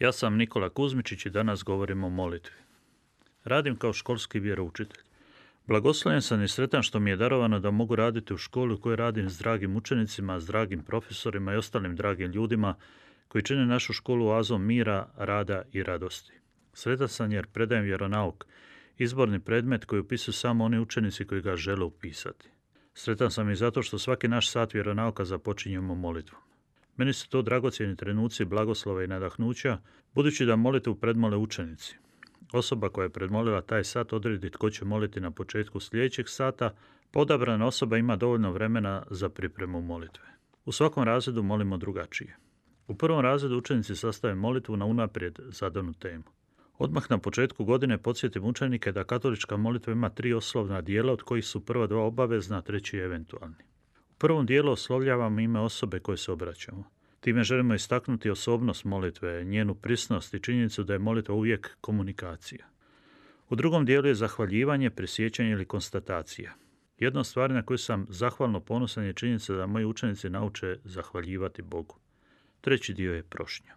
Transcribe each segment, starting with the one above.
Ja sam Nikola Kuzmičić i danas govorim o molitvi. Radim kao školski vjeroučitelj. Blagoslovljen sam i sretan što mi je darovano da mogu raditi u školi u kojoj radim s dragim učenicima, s dragim profesorima i ostalim dragim ljudima koji čine našu školu oazom mira, rada i radosti. Sretan sam jer predajem vjeronauk, izborni predmet koji upisuju samo oni učenici koji ga žele upisati. Sretan sam i zato što svaki naš sat vjeronauka započinjemo molitvom. Meni su to dragocjeni trenuci blagoslova i nadahnuća, budući da molitvu predmole učenici. Osoba koja je predmolila taj sat odredi tko će moliti na početku sljedećeg sata, podabrana osoba ima dovoljno vremena za pripremu molitve. U svakom razredu molimo drugačije. U prvom razredu učenici sastave molitvu na unaprijed zadanu temu. Odmah na početku godine podsjetim učenike da katolička molitva ima tri oslovna dijela od kojih su prva dva obavezna, a treći eventualni prvom dijelu oslovljavamo ime osobe koje se obraćamo. Time želimo istaknuti osobnost molitve, njenu prisnost i činjenicu da je molitva uvijek komunikacija. U drugom dijelu je zahvaljivanje, prisjećanje ili konstatacija. Jedna stvar na koju sam zahvalno ponosan je činjenica da moji učenici nauče zahvaljivati Bogu. Treći dio je prošnja.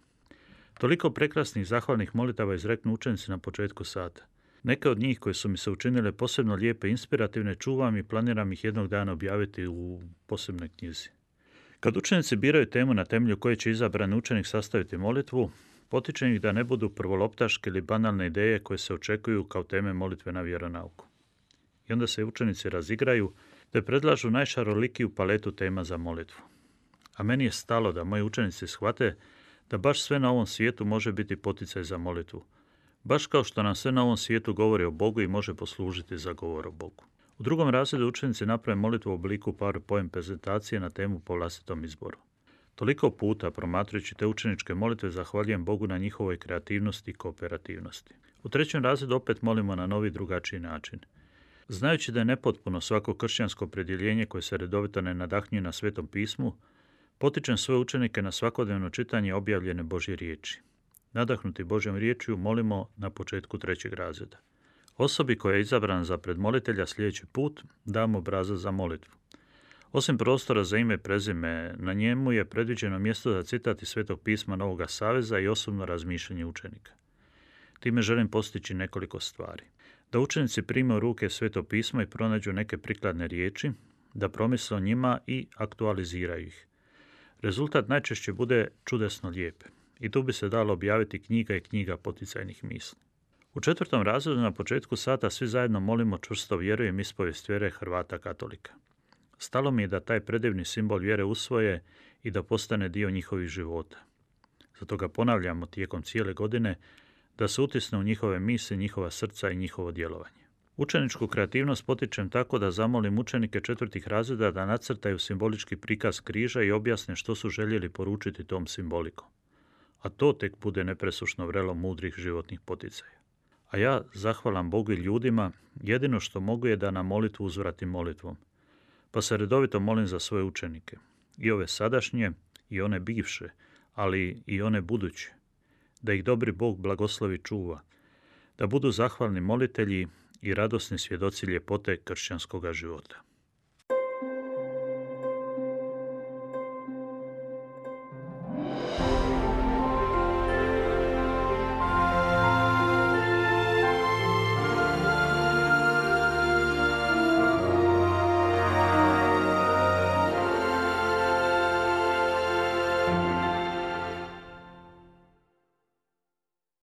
Toliko prekrasnih zahvalnih molitava izreknu učenici na početku sata. Neke od njih koje su mi se učinile posebno lijepe i inspirativne čuvam i planiram ih jednog dana objaviti u posebnoj knjizi. Kad učenici biraju temu na temelju koje će izabran učenik sastaviti molitvu, potičem ih da ne budu prvoloptaške ili banalne ideje koje se očekuju kao teme molitve na vjeronauku. I onda se učenici razigraju te predlažu najšarolikiju paletu tema za molitvu. A meni je stalo da moji učenici shvate da baš sve na ovom svijetu može biti poticaj za molitvu, baš kao što nam sve na ovom svijetu govori o Bogu i može poslužiti za govor o Bogu. U drugom razredu učenici naprave molitvu u obliku PowerPoint prezentacije na temu po vlastitom izboru. Toliko puta promatrajući te učeničke molitve zahvaljujem Bogu na njihovoj kreativnosti i kooperativnosti. U trećem razredu opet molimo na novi drugačiji način. Znajući da je nepotpuno svako kršćansko predjeljenje koje se redovito ne nadahnjuje na svetom pismu, potičem svoje učenike na svakodnevno čitanje objavljene Božje riječi nadahnuti Božjom riječju, molimo na početku trećeg razreda. Osobi koja je izabran za predmolitelja sljedeći put, damo obrazac za molitvu. Osim prostora za ime i prezime, na njemu je predviđeno mjesto za citati Svetog pisma Novoga Saveza i osobno razmišljanje učenika. Time želim postići nekoliko stvari. Da učenici prime ruke Sveto pismo i pronađu neke prikladne riječi, da promisle o njima i aktualiziraju ih. Rezultat najčešće bude čudesno lijep i tu bi se dalo objaviti knjiga i knjiga poticajnih misli. U četvrtom razredu na početku sata svi zajedno molimo čvrsto vjerujem ispovijest vjere Hrvata katolika. Stalo mi je da taj predivni simbol vjere usvoje i da postane dio njihovih života. Zato ga ponavljamo tijekom cijele godine da se utisne u njihove misli, njihova srca i njihovo djelovanje. Učeničku kreativnost potičem tako da zamolim učenike četvrtih razreda da nacrtaju simbolički prikaz križa i objasne što su željeli poručiti tom simbolikom a to tek bude nepresušno vrelo mudrih životnih poticaja. A ja zahvalam Bogu i ljudima, jedino što mogu je da na molitvu uzvratim molitvom. Pa se redovito molim za svoje učenike, i ove sadašnje, i one bivše, ali i one buduće, da ih dobri Bog blagoslovi čuva, da budu zahvalni molitelji i radosni svjedoci ljepote kršćanskoga života.